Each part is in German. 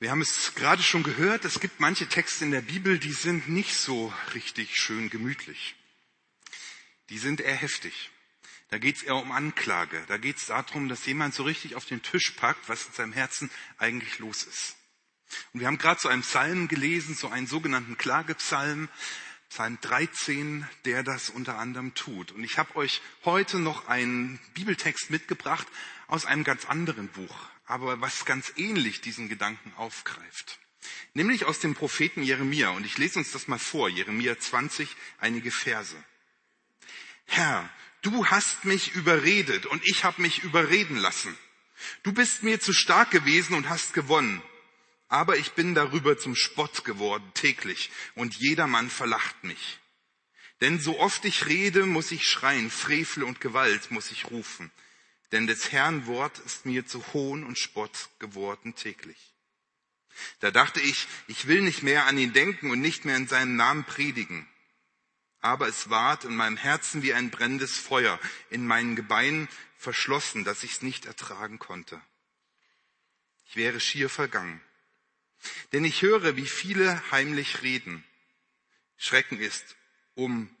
Wir haben es gerade schon gehört, es gibt manche Texte in der Bibel, die sind nicht so richtig schön gemütlich. Die sind eher heftig. Da geht es eher um Anklage. Da geht es darum, dass jemand so richtig auf den Tisch packt, was in seinem Herzen eigentlich los ist. Und wir haben gerade so einen Psalm gelesen, so einen sogenannten Klagepsalm, Psalm 13, der das unter anderem tut. Und ich habe euch heute noch einen Bibeltext mitgebracht aus einem ganz anderen Buch, aber was ganz ähnlich diesen Gedanken aufgreift. Nämlich aus dem Propheten Jeremia. Und ich lese uns das mal vor, Jeremia 20, einige Verse. Herr, du hast mich überredet und ich habe mich überreden lassen. Du bist mir zu stark gewesen und hast gewonnen. Aber ich bin darüber zum Spott geworden täglich und jedermann verlacht mich. Denn so oft ich rede, muss ich schreien, Frevel und Gewalt muss ich rufen denn des Herrn Wort ist mir zu Hohn und Spott geworden täglich. Da dachte ich, ich will nicht mehr an ihn denken und nicht mehr in seinem Namen predigen. Aber es ward in meinem Herzen wie ein brennendes Feuer, in meinen Gebeinen verschlossen, dass ich es nicht ertragen konnte. Ich wäre schier vergangen. Denn ich höre, wie viele heimlich reden. Schrecken ist um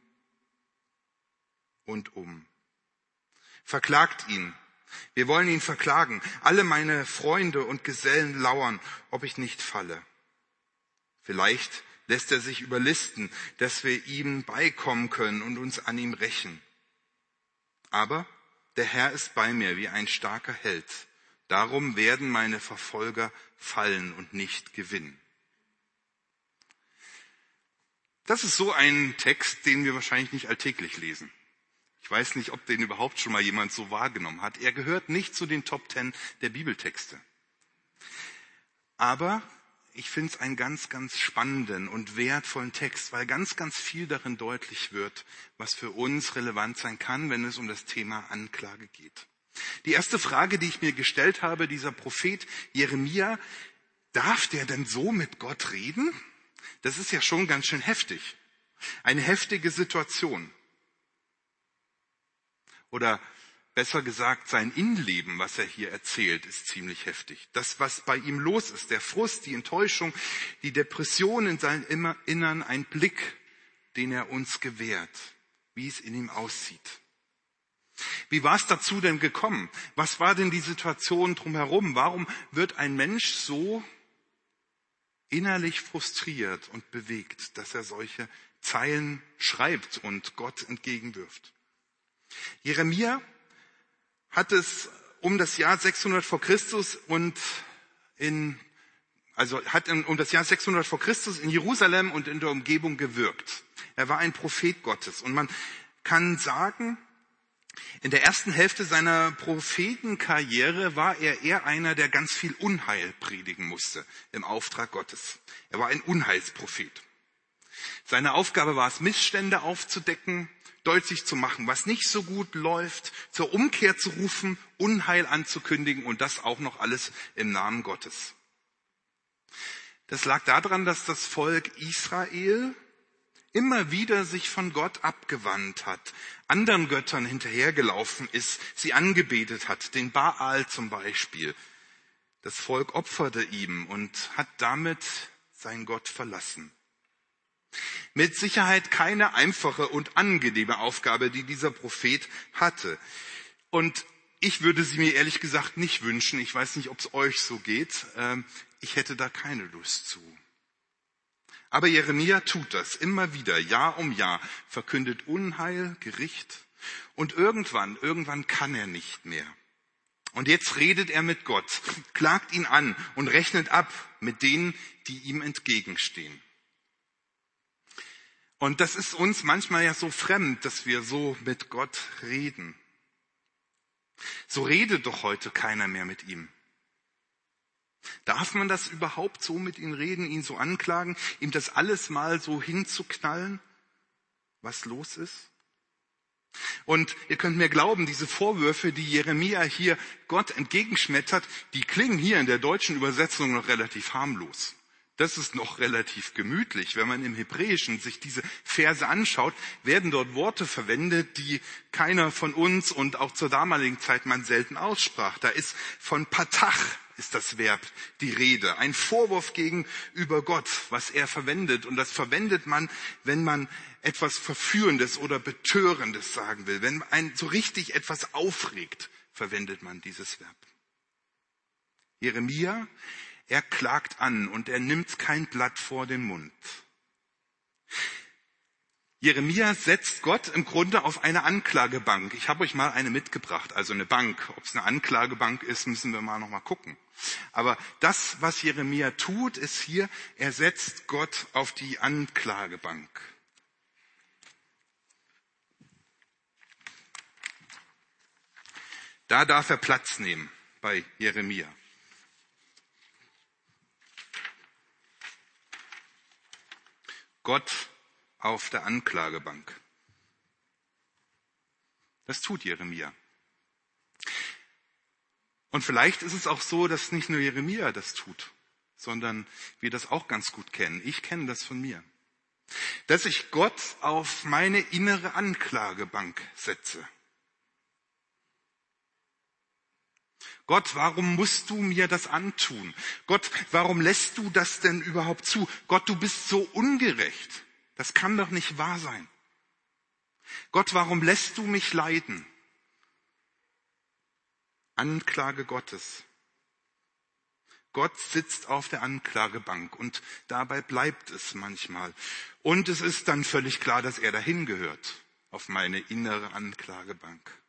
und um. Verklagt ihn. Wir wollen ihn verklagen. Alle meine Freunde und Gesellen lauern, ob ich nicht falle. Vielleicht lässt er sich überlisten, dass wir ihm beikommen können und uns an ihm rächen. Aber der Herr ist bei mir wie ein starker Held. Darum werden meine Verfolger fallen und nicht gewinnen. Das ist so ein Text, den wir wahrscheinlich nicht alltäglich lesen. Ich weiß nicht, ob den überhaupt schon mal jemand so wahrgenommen hat. Er gehört nicht zu den Top Ten der Bibeltexte. Aber ich finde es einen ganz, ganz spannenden und wertvollen Text, weil ganz, ganz viel darin deutlich wird, was für uns relevant sein kann, wenn es um das Thema Anklage geht. Die erste Frage, die ich mir gestellt habe, dieser Prophet Jeremia, darf der denn so mit Gott reden? Das ist ja schon ganz schön heftig. Eine heftige Situation. Oder besser gesagt, sein Innenleben, was er hier erzählt, ist ziemlich heftig. Das, was bei ihm los ist, der Frust, die Enttäuschung, die Depression in seinem Innern, ein Blick, den er uns gewährt, wie es in ihm aussieht. Wie war es dazu denn gekommen? Was war denn die Situation drumherum? Warum wird ein Mensch so innerlich frustriert und bewegt, dass er solche Zeilen schreibt und Gott entgegenwirft? Jeremia hat es um das Jahr 600 vor Christus und in, also hat um das Jahr 600 vor Christus in Jerusalem und in der Umgebung gewirkt. Er war ein Prophet Gottes und man kann sagen, in der ersten Hälfte seiner Prophetenkarriere war er eher einer, der ganz viel Unheil predigen musste im Auftrag Gottes. Er war ein Unheilsprophet. Seine Aufgabe war es, Missstände aufzudecken, deutlich zu machen, was nicht so gut läuft, zur Umkehr zu rufen, Unheil anzukündigen und das auch noch alles im Namen Gottes. Das lag daran, dass das Volk Israel immer wieder sich von Gott abgewandt hat, anderen Göttern hinterhergelaufen ist, sie angebetet hat, den Baal zum Beispiel. Das Volk opferte ihm und hat damit sein Gott verlassen. Mit Sicherheit keine einfache und angenehme Aufgabe, die dieser Prophet hatte. Und ich würde sie mir ehrlich gesagt nicht wünschen. Ich weiß nicht, ob es euch so geht. Ähm, ich hätte da keine Lust zu. Aber Jeremia tut das immer wieder, Jahr um Jahr, verkündet Unheil, Gericht. Und irgendwann, irgendwann kann er nicht mehr. Und jetzt redet er mit Gott, klagt ihn an und rechnet ab mit denen, die ihm entgegenstehen. Und das ist uns manchmal ja so fremd, dass wir so mit Gott reden. So redet doch heute keiner mehr mit ihm. Darf man das überhaupt so mit ihm reden, ihn so anklagen, ihm das alles mal so hinzuknallen, was los ist? Und ihr könnt mir glauben, diese Vorwürfe, die Jeremia hier Gott entgegenschmettert, die klingen hier in der deutschen Übersetzung noch relativ harmlos. Das ist noch relativ gemütlich. Wenn man im Hebräischen sich diese Verse anschaut, werden dort Worte verwendet, die keiner von uns und auch zur damaligen Zeit man selten aussprach. Da ist von Patach ist das Verb, die Rede. Ein Vorwurf gegenüber Gott, was er verwendet. Und das verwendet man, wenn man etwas Verführendes oder Betörendes sagen will. Wenn ein so richtig etwas aufregt, verwendet man dieses Verb. Jeremia, er klagt an und er nimmt kein Blatt vor den Mund. Jeremia setzt Gott im Grunde auf eine Anklagebank. Ich habe euch mal eine mitgebracht, also eine Bank. Ob es eine Anklagebank ist, müssen wir mal noch mal gucken. Aber das, was Jeremia tut, ist hier, er setzt Gott auf die Anklagebank. Da darf er Platz nehmen bei Jeremia. Gott auf der Anklagebank. Das tut Jeremia. Und vielleicht ist es auch so, dass nicht nur Jeremia das tut, sondern wir das auch ganz gut kennen. Ich kenne das von mir. Dass ich Gott auf meine innere Anklagebank setze. Gott, warum musst du mir das antun? Gott, warum lässt du das denn überhaupt zu? Gott, du bist so ungerecht. Das kann doch nicht wahr sein. Gott, warum lässt du mich leiden? Anklage Gottes. Gott sitzt auf der Anklagebank und dabei bleibt es manchmal. Und es ist dann völlig klar, dass er dahin gehört, auf meine innere Anklagebank.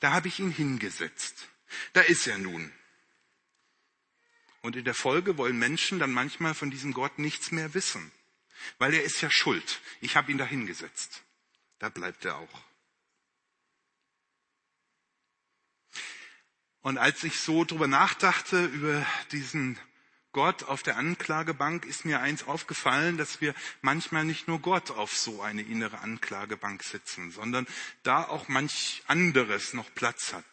Da habe ich ihn hingesetzt. Da ist er nun. Und in der Folge wollen Menschen dann manchmal von diesem Gott nichts mehr wissen. Weil er ist ja schuld. Ich habe ihn dahingesetzt. Da bleibt er auch. Und als ich so drüber nachdachte, über diesen Gott auf der Anklagebank, ist mir eins aufgefallen, dass wir manchmal nicht nur Gott auf so eine innere Anklagebank sitzen, sondern da auch manch anderes noch Platz hat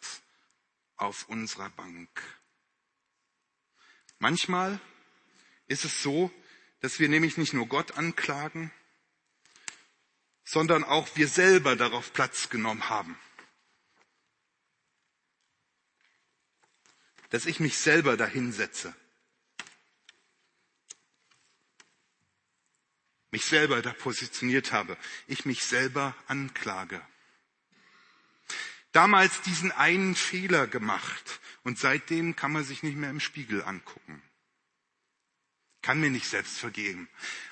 auf unserer Bank. Manchmal ist es so, dass wir nämlich nicht nur Gott anklagen, sondern auch wir selber darauf Platz genommen haben. Dass ich mich selber dahinsetze. Mich selber da positioniert habe. Ich mich selber anklage. Damals diesen einen Fehler gemacht und seitdem kann man sich nicht mehr im Spiegel angucken kann mir nicht selbst vergeben.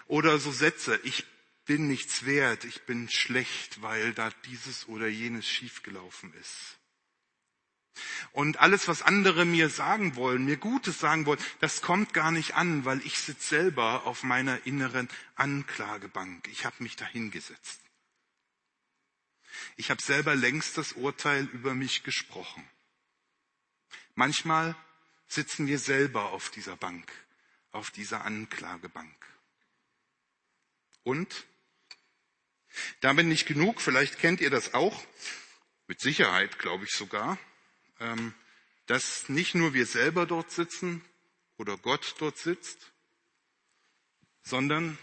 Oder so Sätze, ich bin nichts wert, ich bin schlecht, weil da dieses oder jenes schiefgelaufen ist. Und alles, was andere mir sagen wollen, mir Gutes sagen wollen, das kommt gar nicht an, weil ich sitze selber auf meiner inneren Anklagebank. Ich habe mich dahingesetzt. Ich habe selber längst das Urteil über mich gesprochen. Manchmal sitzen wir selber auf dieser Bank auf dieser Anklagebank. Und damit nicht genug, vielleicht kennt ihr das auch, mit Sicherheit glaube ich sogar, ähm, dass nicht nur wir selber dort sitzen oder Gott dort sitzt, sondern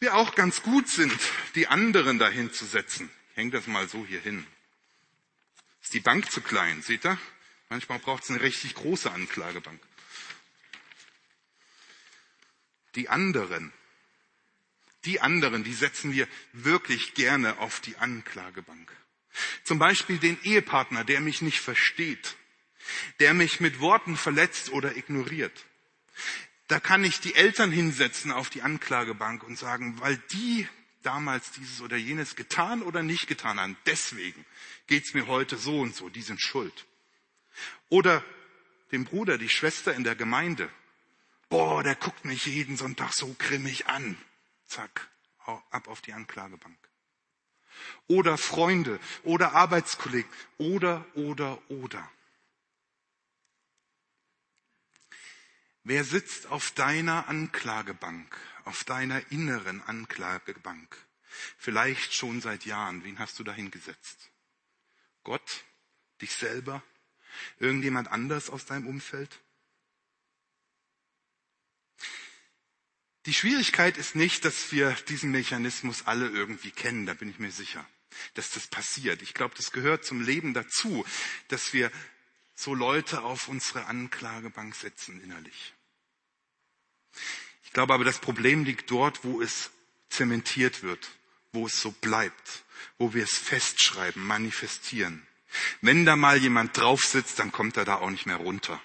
wir auch ganz gut sind, die anderen dahin zu setzen. Ich hänge das mal so hier hin. Ist die Bank zu klein, seht ihr? Manchmal braucht es eine richtig große Anklagebank. Die anderen, die anderen, die setzen wir wirklich gerne auf die Anklagebank. Zum Beispiel den Ehepartner, der mich nicht versteht, der mich mit Worten verletzt oder ignoriert. Da kann ich die Eltern hinsetzen auf die Anklagebank und sagen, weil die damals dieses oder jenes getan oder nicht getan haben, deswegen geht's mir heute so und so, die sind schuld. Oder dem Bruder, die Schwester in der Gemeinde, boah, der guckt mich jeden Sonntag so grimmig an. Zack, ab auf die Anklagebank. Oder Freunde oder Arbeitskollegen oder, oder, oder. Wer sitzt auf deiner Anklagebank, auf deiner inneren Anklagebank? Vielleicht schon seit Jahren. Wen hast du da hingesetzt? Gott? Dich selber? Irgendjemand anders aus deinem Umfeld? Die Schwierigkeit ist nicht, dass wir diesen Mechanismus alle irgendwie kennen, da bin ich mir sicher, dass das passiert. Ich glaube, das gehört zum Leben dazu, dass wir so Leute auf unsere Anklagebank setzen innerlich. Ich glaube aber, das Problem liegt dort, wo es zementiert wird, wo es so bleibt, wo wir es festschreiben, manifestieren. Wenn da mal jemand drauf sitzt, dann kommt er da auch nicht mehr runter.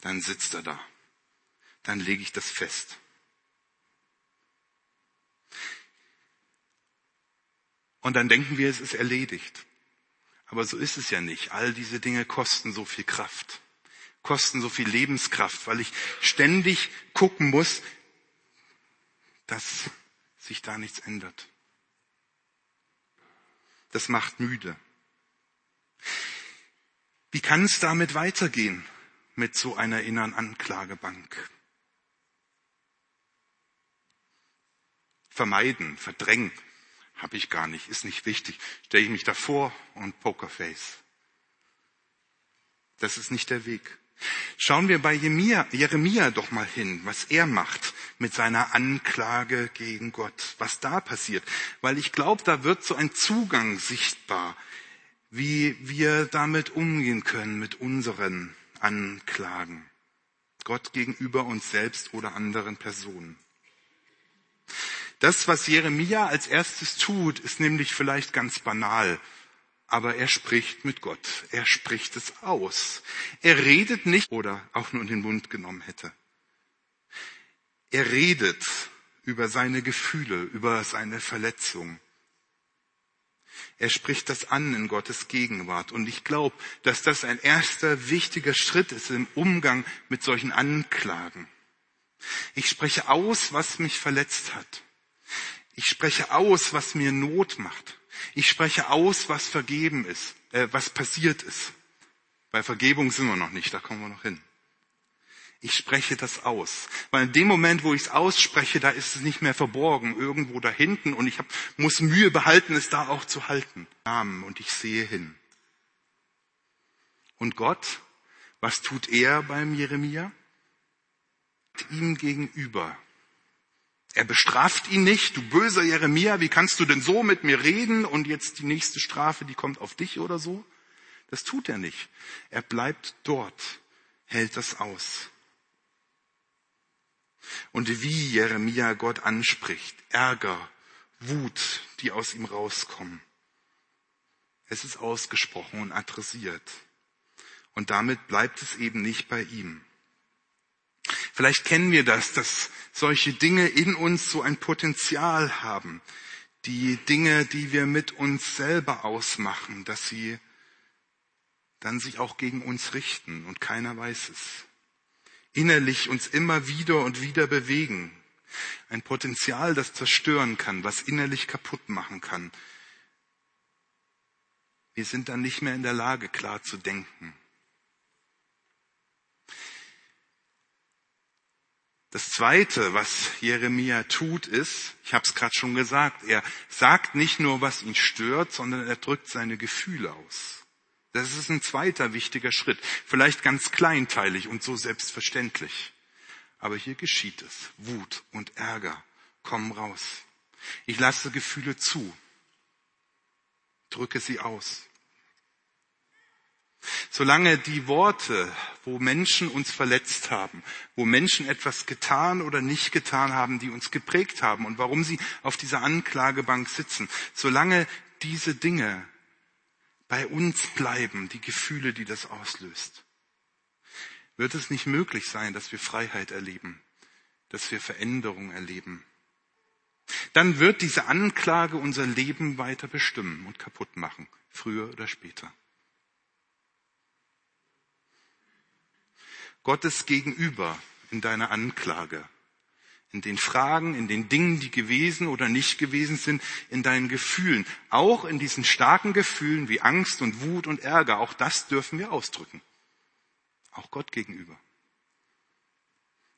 Dann sitzt er da. Dann lege ich das fest. Und dann denken wir, es ist erledigt. Aber so ist es ja nicht. All diese Dinge kosten so viel Kraft, kosten so viel Lebenskraft, weil ich ständig gucken muss, dass sich da nichts ändert. Das macht müde. Wie kann es damit weitergehen mit so einer inneren Anklagebank? Vermeiden, verdrängen, habe ich gar nicht, ist nicht wichtig. Stelle ich mich davor und Pokerface. Das ist nicht der Weg. Schauen wir bei Jeremia, Jeremia doch mal hin, was er macht mit seiner Anklage gegen Gott, was da passiert. Weil ich glaube, da wird so ein Zugang sichtbar, wie wir damit umgehen können, mit unseren Anklagen. Gott gegenüber uns selbst oder anderen Personen. Das, was Jeremia als erstes tut, ist nämlich vielleicht ganz banal, aber er spricht mit Gott. Er spricht es aus. Er redet nicht oder auch nur in den Mund genommen hätte. Er redet über seine Gefühle, über seine Verletzung. Er spricht das an in Gottes Gegenwart. Und ich glaube, dass das ein erster wichtiger Schritt ist im Umgang mit solchen Anklagen. Ich spreche aus, was mich verletzt hat. Ich spreche aus, was mir Not macht. Ich spreche aus, was vergeben ist, äh, was passiert ist. Bei Vergebung sind wir noch nicht, da kommen wir noch hin. Ich spreche das aus. Weil in dem Moment, wo ich es ausspreche, da ist es nicht mehr verborgen, irgendwo da hinten und ich hab, muss Mühe behalten, es da auch zu halten. Und ich sehe hin. Und Gott, was tut er beim Jeremia? Ihm gegenüber er bestraft ihn nicht, du böser Jeremia, wie kannst du denn so mit mir reden und jetzt die nächste Strafe, die kommt auf dich oder so? Das tut er nicht. Er bleibt dort, hält das aus. Und wie Jeremia Gott anspricht, Ärger, Wut, die aus ihm rauskommen. Es ist ausgesprochen und adressiert. Und damit bleibt es eben nicht bei ihm. Vielleicht kennen wir das, dass solche Dinge in uns so ein Potenzial haben. Die Dinge, die wir mit uns selber ausmachen, dass sie dann sich auch gegen uns richten und keiner weiß es. Innerlich uns immer wieder und wieder bewegen. Ein Potenzial, das zerstören kann, was innerlich kaputt machen kann. Wir sind dann nicht mehr in der Lage, klar zu denken. Das Zweite, was Jeremia tut, ist, ich habe es gerade schon gesagt, er sagt nicht nur, was ihn stört, sondern er drückt seine Gefühle aus. Das ist ein zweiter wichtiger Schritt, vielleicht ganz kleinteilig und so selbstverständlich. Aber hier geschieht es. Wut und Ärger kommen raus. Ich lasse Gefühle zu, drücke sie aus. Solange die Worte, wo Menschen uns verletzt haben, wo Menschen etwas getan oder nicht getan haben, die uns geprägt haben und warum sie auf dieser Anklagebank sitzen, solange diese Dinge bei uns bleiben, die Gefühle, die das auslöst, wird es nicht möglich sein, dass wir Freiheit erleben, dass wir Veränderung erleben. Dann wird diese Anklage unser Leben weiter bestimmen und kaputt machen, früher oder später. Gottes Gegenüber in deiner Anklage, in den Fragen, in den Dingen, die gewesen oder nicht gewesen sind, in deinen Gefühlen, auch in diesen starken Gefühlen wie Angst und Wut und Ärger, auch das dürfen wir ausdrücken. Auch Gott gegenüber.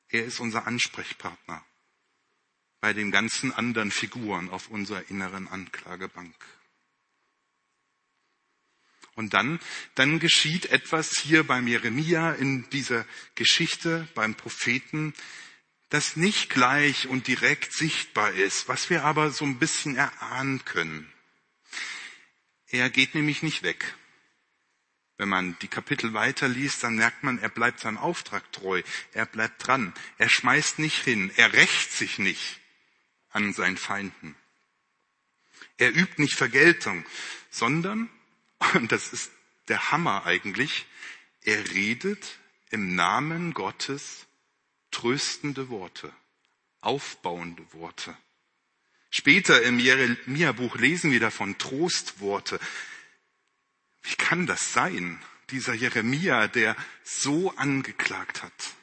Er ist unser Ansprechpartner bei den ganzen anderen Figuren auf unserer inneren Anklagebank. Und dann, dann geschieht etwas hier beim Jeremia in dieser Geschichte, beim Propheten, das nicht gleich und direkt sichtbar ist, was wir aber so ein bisschen erahnen können. Er geht nämlich nicht weg. Wenn man die Kapitel weiterliest, dann merkt man, er bleibt seinem Auftrag treu. Er bleibt dran. Er schmeißt nicht hin. Er rächt sich nicht an seinen Feinden. Er übt nicht Vergeltung, sondern, und das ist der Hammer eigentlich, er redet im Namen Gottes tröstende Worte, aufbauende Worte. Später im Jeremia-Buch lesen wir davon Trostworte. Wie kann das sein? Dieser Jeremia, der so angeklagt hat.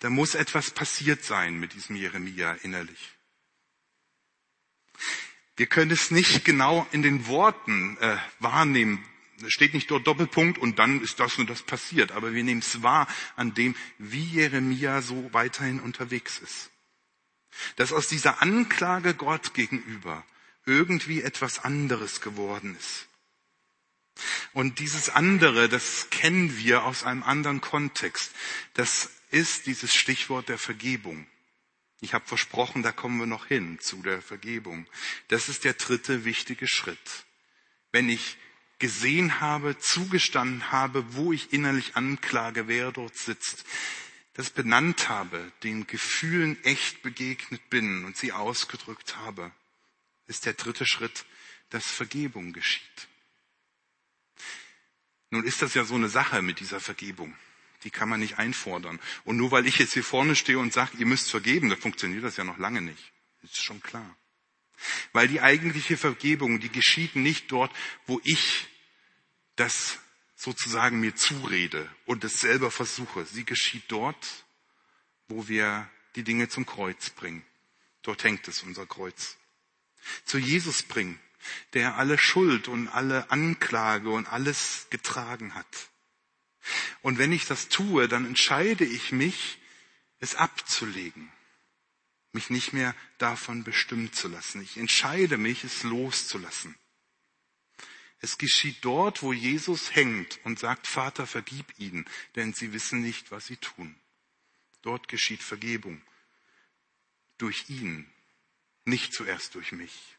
Da muss etwas passiert sein mit diesem Jeremia innerlich. Wir können es nicht genau in den Worten äh, wahrnehmen. Es steht nicht dort Doppelpunkt und dann ist das und das passiert. Aber wir nehmen es wahr an dem, wie Jeremia so weiterhin unterwegs ist. Dass aus dieser Anklage Gott gegenüber irgendwie etwas anderes geworden ist. Und dieses andere, das kennen wir aus einem anderen Kontext. Das ist dieses Stichwort der Vergebung. Ich habe versprochen, da kommen wir noch hin zu der Vergebung. Das ist der dritte wichtige Schritt. Wenn ich gesehen habe, zugestanden habe, wo ich innerlich anklage, wer dort sitzt, das benannt habe, den Gefühlen echt begegnet bin und sie ausgedrückt habe, ist der dritte Schritt, dass Vergebung geschieht. Nun ist das ja so eine Sache mit dieser Vergebung die kann man nicht einfordern. Und nur weil ich jetzt hier vorne stehe und sage, ihr müsst vergeben, dann funktioniert das ja noch lange nicht. Das ist schon klar. Weil die eigentliche Vergebung, die geschieht nicht dort, wo ich das sozusagen mir zurede und es selber versuche. Sie geschieht dort, wo wir die Dinge zum Kreuz bringen. Dort hängt es, unser Kreuz. Zu Jesus bringen, der alle Schuld und alle Anklage und alles getragen hat. Und wenn ich das tue, dann entscheide ich mich, es abzulegen, mich nicht mehr davon bestimmen zu lassen. Ich entscheide mich, es loszulassen. Es geschieht dort, wo Jesus hängt und sagt, Vater, vergib ihnen, denn sie wissen nicht, was sie tun. Dort geschieht Vergebung. Durch ihn, nicht zuerst durch mich.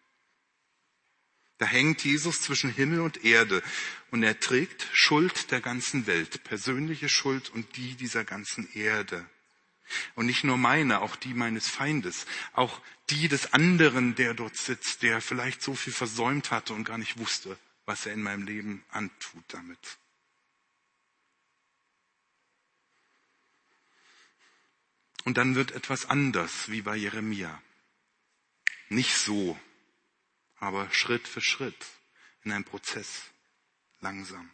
Da hängt Jesus zwischen Himmel und Erde und er trägt Schuld der ganzen Welt, persönliche Schuld und die dieser ganzen Erde. Und nicht nur meine, auch die meines Feindes, auch die des anderen, der dort sitzt, der vielleicht so viel versäumt hatte und gar nicht wusste, was er in meinem Leben antut damit. Und dann wird etwas anders, wie bei Jeremia. Nicht so, aber Schritt für Schritt in einem Prozess, langsam.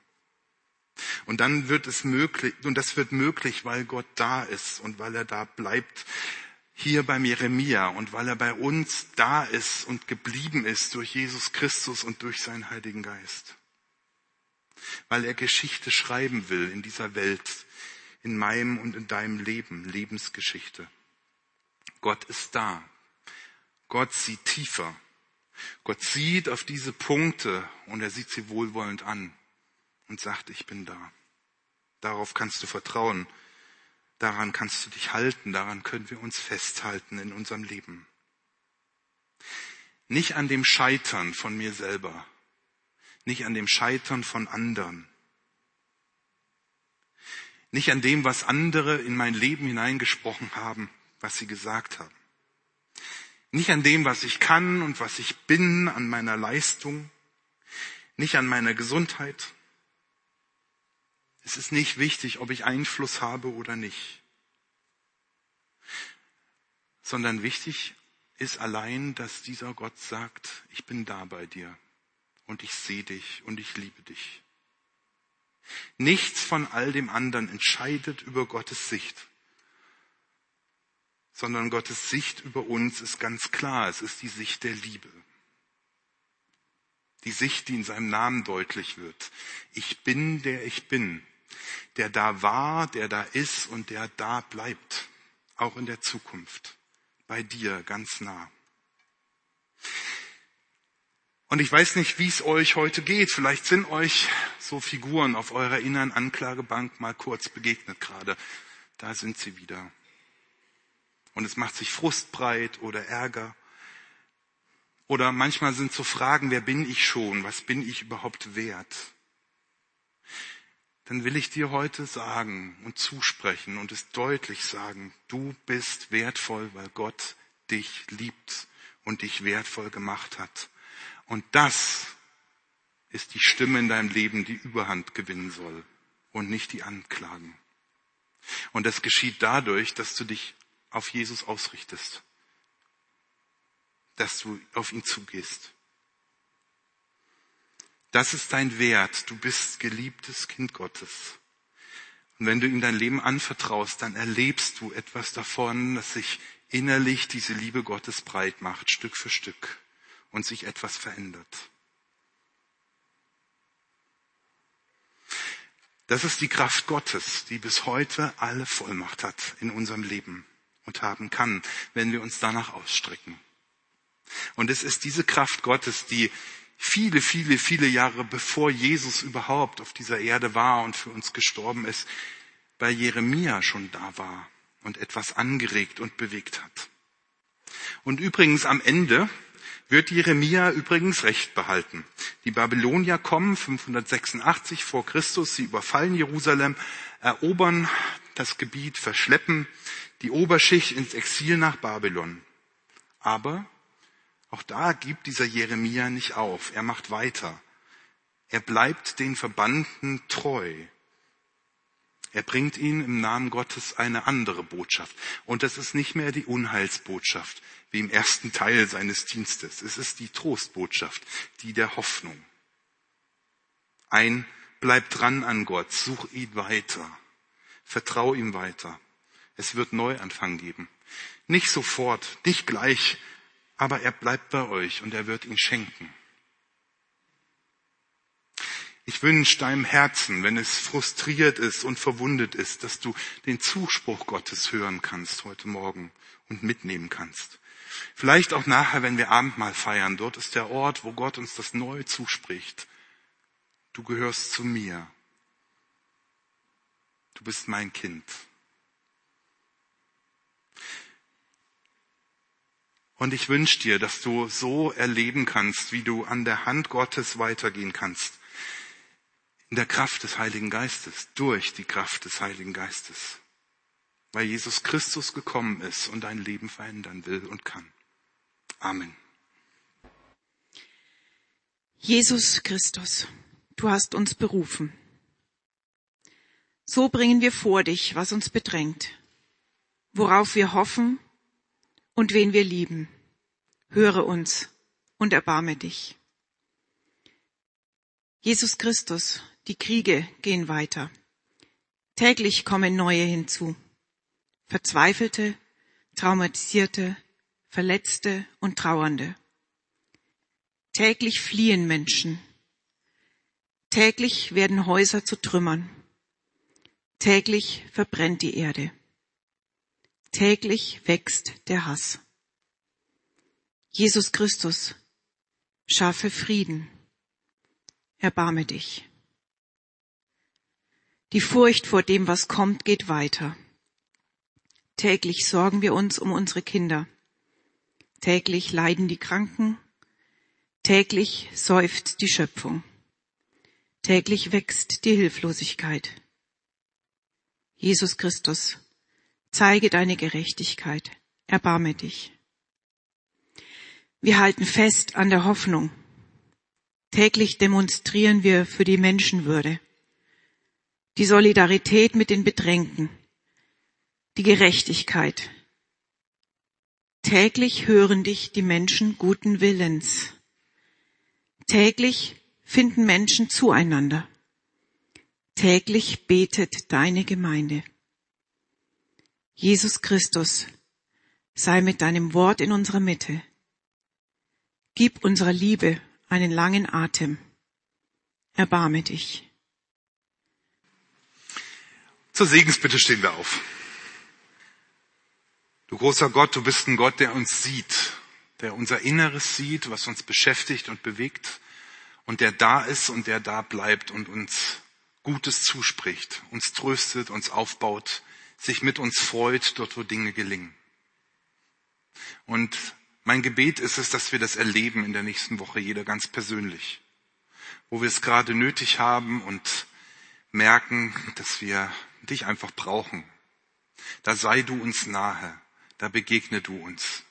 Und dann wird es möglich, und das wird möglich, weil Gott da ist und weil er da bleibt, hier beim Jeremia und weil er bei uns da ist und geblieben ist durch Jesus Christus und durch seinen Heiligen Geist. Weil er Geschichte schreiben will in dieser Welt, in meinem und in deinem Leben, Lebensgeschichte. Gott ist da. Gott sieht tiefer. Gott sieht auf diese Punkte und er sieht sie wohlwollend an und sagt, ich bin da. Darauf kannst du vertrauen. Daran kannst du dich halten. Daran können wir uns festhalten in unserem Leben. Nicht an dem Scheitern von mir selber. Nicht an dem Scheitern von anderen. Nicht an dem, was andere in mein Leben hineingesprochen haben, was sie gesagt haben. Nicht an dem, was ich kann und was ich bin, an meiner Leistung, nicht an meiner Gesundheit. Es ist nicht wichtig, ob ich Einfluss habe oder nicht, sondern wichtig ist allein, dass dieser Gott sagt, ich bin da bei dir und ich sehe dich und ich liebe dich. Nichts von all dem anderen entscheidet über Gottes Sicht sondern Gottes Sicht über uns ist ganz klar. Es ist die Sicht der Liebe. Die Sicht, die in seinem Namen deutlich wird. Ich bin, der ich bin. Der da war, der da ist und der da bleibt. Auch in der Zukunft. Bei dir ganz nah. Und ich weiß nicht, wie es euch heute geht. Vielleicht sind euch so Figuren auf eurer inneren Anklagebank mal kurz begegnet gerade. Da sind sie wieder und es macht sich Frust breit oder Ärger. Oder manchmal sind so Fragen, wer bin ich schon? Was bin ich überhaupt wert? Dann will ich dir heute sagen und zusprechen und es deutlich sagen, du bist wertvoll, weil Gott dich liebt und dich wertvoll gemacht hat. Und das ist die Stimme in deinem Leben, die Überhand gewinnen soll und nicht die Anklagen. Und das geschieht dadurch, dass du dich auf Jesus ausrichtest, dass du auf ihn zugehst. Das ist dein Wert. Du bist geliebtes Kind Gottes. Und wenn du ihm dein Leben anvertraust, dann erlebst du etwas davon, dass sich innerlich diese Liebe Gottes breit macht, Stück für Stück, und sich etwas verändert. Das ist die Kraft Gottes, die bis heute alle Vollmacht hat in unserem Leben und haben kann, wenn wir uns danach ausstrecken. Und es ist diese Kraft Gottes, die viele, viele, viele Jahre bevor Jesus überhaupt auf dieser Erde war und für uns gestorben ist, bei Jeremia schon da war und etwas angeregt und bewegt hat. Und übrigens am Ende wird Jeremia übrigens Recht behalten. Die Babylonier kommen 586 vor Christus, sie überfallen Jerusalem, erobern das Gebiet, verschleppen die Oberschicht ins Exil nach Babylon. Aber auch da gibt dieser Jeremia nicht auf. Er macht weiter. Er bleibt den Verbannten treu. Er bringt ihnen im Namen Gottes eine andere Botschaft. Und das ist nicht mehr die Unheilsbotschaft, wie im ersten Teil seines Dienstes. Es ist die Trostbotschaft, die der Hoffnung. Ein, bleib dran an Gott, such ihn weiter, vertrau ihm weiter. Es wird Neuanfang geben. Nicht sofort, nicht gleich, aber er bleibt bei euch und er wird ihn schenken. Ich wünsche deinem Herzen, wenn es frustriert ist und verwundet ist, dass du den Zuspruch Gottes hören kannst heute Morgen und mitnehmen kannst. Vielleicht auch nachher, wenn wir Abendmahl feiern. Dort ist der Ort, wo Gott uns das neu zuspricht. Du gehörst zu mir. Du bist mein Kind. Und ich wünsche dir, dass du so erleben kannst, wie du an der Hand Gottes weitergehen kannst in der Kraft des Heiligen Geistes, durch die Kraft des Heiligen Geistes, weil Jesus Christus gekommen ist und dein Leben verändern will und kann. Amen. Jesus Christus, du hast uns berufen. So bringen wir vor dich, was uns bedrängt, worauf wir hoffen und wen wir lieben. Höre uns und erbarme dich. Jesus Christus, die Kriege gehen weiter. Täglich kommen neue hinzu. Verzweifelte, traumatisierte, Verletzte und Trauernde. Täglich fliehen Menschen. Täglich werden Häuser zu Trümmern. Täglich verbrennt die Erde. Täglich wächst der Hass. Jesus Christus, schaffe Frieden. Erbarme dich. Die Furcht vor dem, was kommt, geht weiter. Täglich sorgen wir uns um unsere Kinder. Täglich leiden die Kranken. Täglich seufzt die Schöpfung. Täglich wächst die Hilflosigkeit. Jesus Christus, zeige deine Gerechtigkeit, erbarme dich. Wir halten fest an der Hoffnung. Täglich demonstrieren wir für die Menschenwürde die Solidarität mit den Bedrängten, die Gerechtigkeit. Täglich hören dich die Menschen guten Willens. Täglich finden Menschen zueinander. Täglich betet deine Gemeinde. Jesus Christus, sei mit deinem Wort in unserer Mitte. Gib unserer Liebe einen langen Atem. Erbarme dich. Zur Segensbitte stehen wir auf. Du großer Gott, du bist ein Gott, der uns sieht, der unser Inneres sieht, was uns beschäftigt und bewegt und der da ist und der da bleibt und uns Gutes zuspricht, uns tröstet, uns aufbaut, sich mit uns freut, dort wo Dinge gelingen. Und Mein Gebet ist es, dass wir das erleben in der nächsten Woche, jeder ganz persönlich, wo wir es gerade nötig haben und merken, dass wir dich einfach brauchen. Da sei du uns nahe, da begegne du uns.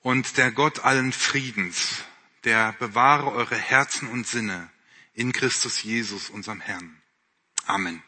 Und der Gott allen Friedens, der bewahre eure Herzen und Sinne in Christus Jesus, unserem Herrn. Amen.